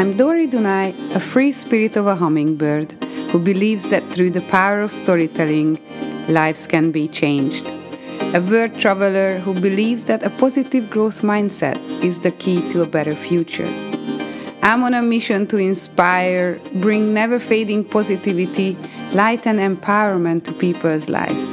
I'm Dori Dunai, a free spirit of a hummingbird who believes that through the power of storytelling, lives can be changed. A word traveler who believes that a positive growth mindset is the key to a better future. I'm on a mission to inspire, bring never fading positivity, light, and empowerment to people's lives.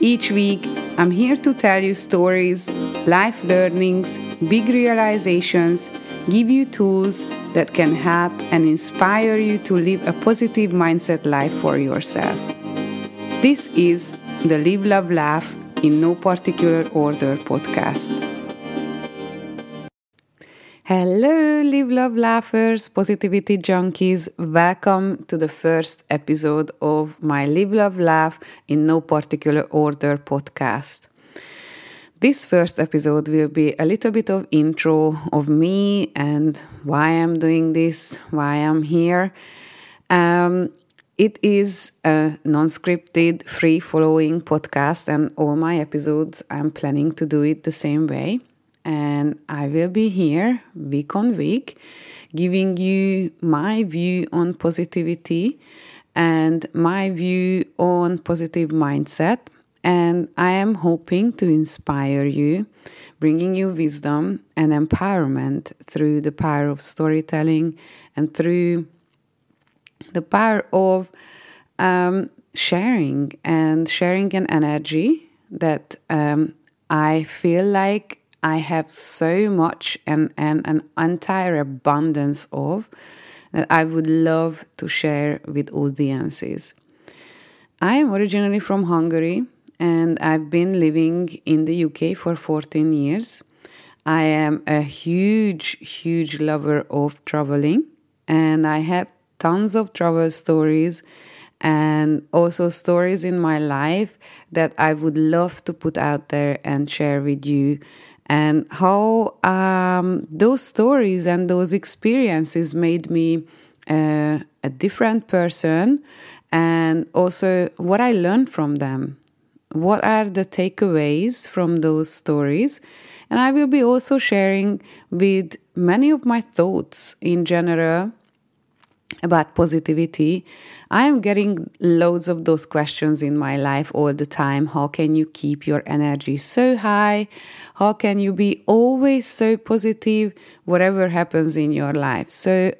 Each week, I'm here to tell you stories, life learnings, big realizations, give you tools that can help and inspire you to live a positive mindset life for yourself. This is the Live, Love, Laugh in No Particular Order podcast. Hello, Live, Love, Laughers, Positivity Junkies. Welcome to the first episode of my Live, Love, Laugh in No Particular Order podcast. This first episode will be a little bit of intro of me and why I'm doing this, why I'm here. Um, it is a non scripted, free following podcast, and all my episodes I'm planning to do it the same way. And I will be here week on week giving you my view on positivity and my view on positive mindset and I am hoping to inspire you, bringing you wisdom and empowerment through the power of storytelling and through the power of um, sharing and sharing an energy that um, I feel like I have so much and, and an entire abundance of that I would love to share with audiences. I am originally from Hungary and I've been living in the UK for 14 years. I am a huge, huge lover of traveling, and I have tons of travel stories and also stories in my life that I would love to put out there and share with you. And how um, those stories and those experiences made me uh, a different person, and also what I learned from them what are the takeaways from those stories? And i will be also sharing with many of my thoughts in general about positivity. I am getting loads of those questions in my life all the time. How can you keep your energy so high? How can you be always so positive whatever happens in your life? So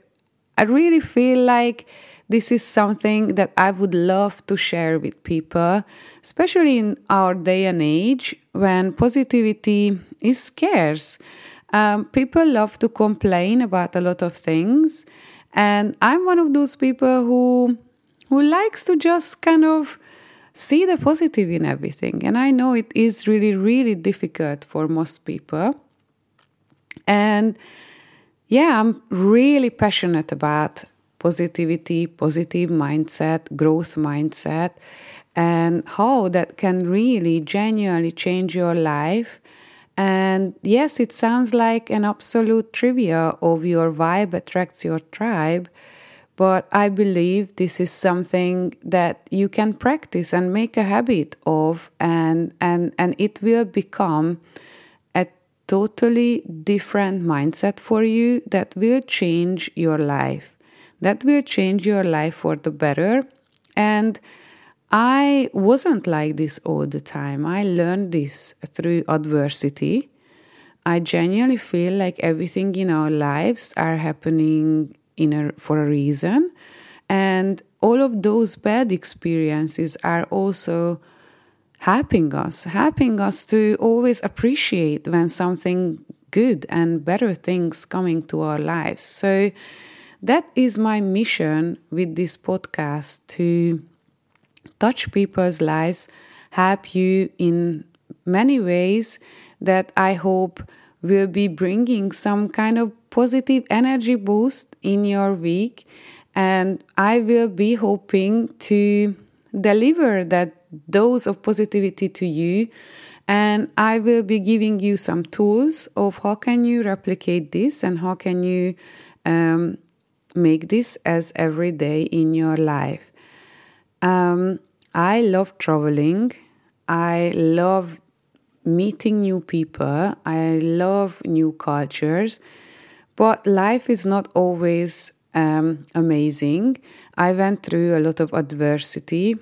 i really feel like this is something that I would love to share with people, especially in our day and age when positivity is scarce. Um, people love to complain about a lot of things, and I'm one of those people who who likes to just kind of see the positive in everything. And I know it is really, really difficult for most people. And yeah, I'm really passionate about positivity, positive mindset, growth mindset, and how that can really genuinely change your life. And yes, it sounds like an absolute trivia of your vibe attracts your tribe, but I believe this is something that you can practice and make a habit of, and, and, and it will become a totally different mindset for you that will change your life that will change your life for the better. And I wasn't like this all the time. I learned this through adversity. I genuinely feel like everything in our lives are happening in a, for a reason. And all of those bad experiences are also helping us, helping us to always appreciate when something good and better things coming to our lives. So that is my mission with this podcast to touch people's lives, help you in many ways that I hope will be bringing some kind of positive energy boost in your week. And I will be hoping to deliver that dose of positivity to you and i will be giving you some tools of how can you replicate this and how can you um, make this as every day in your life. Um, I love traveling. I love meeting new people. I love new cultures. But life is not always um, amazing. I went through a lot of adversity,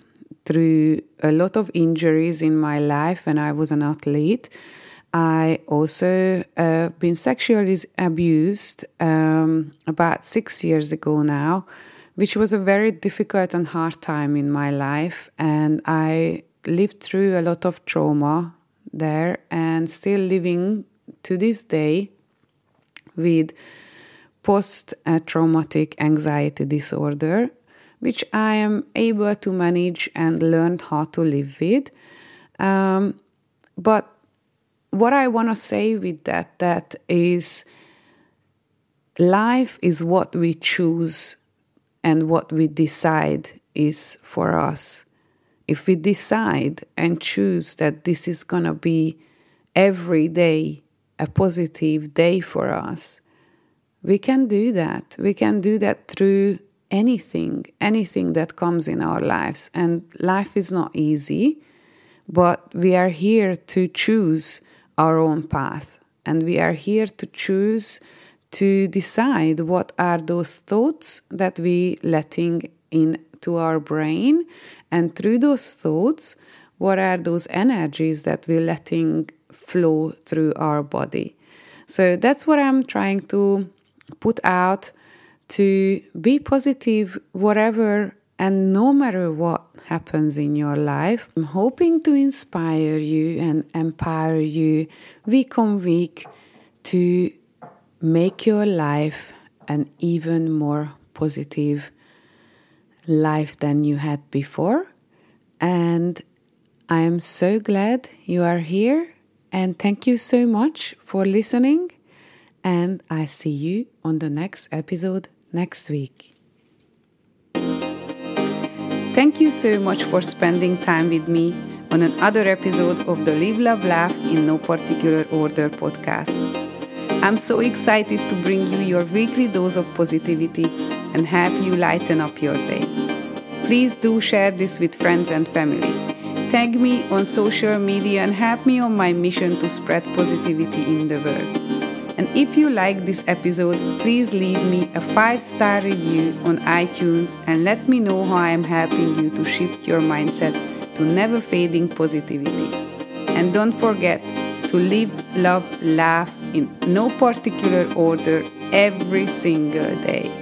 through a lot of injuries in my life when I was an athlete. I also uh, been sexually abused um, about six years ago now, which was a very difficult and hard time in my life, and I lived through a lot of trauma there, and still living to this day with post traumatic anxiety disorder, which I am able to manage and learn how to live with. Um, but what I want to say with that that is life is what we choose and what we decide is for us. If we decide and choose that this is going to be every day a positive day for us, we can do that. We can do that through anything, anything that comes in our lives. And life is not easy, but we are here to choose our own path. And we are here to choose to decide what are those thoughts that we letting into our brain and through those thoughts what are those energies that we're letting flow through our body so that's what i'm trying to put out to be positive whatever and no matter what happens in your life i'm hoping to inspire you and empower you week on week to make your life an even more positive life than you had before. And i am so glad you are here. And thank you so much for listening. And I see you on the next episode next week. Thank you so much for spending time with me on another episode of the Live, Love, Laugh in No Particular Order podcast. I'm so excited to bring you your weekly dose of positivity and help you lighten up your day. Please do share this with friends and family. Tag me on social media and help me on my mission to spread positivity in the world. And if you like this episode, please leave me a five star review on iTunes and let me know how I am helping you to shift your mindset to never fading positivity. And don't forget to live, love, laugh in no particular order every single day.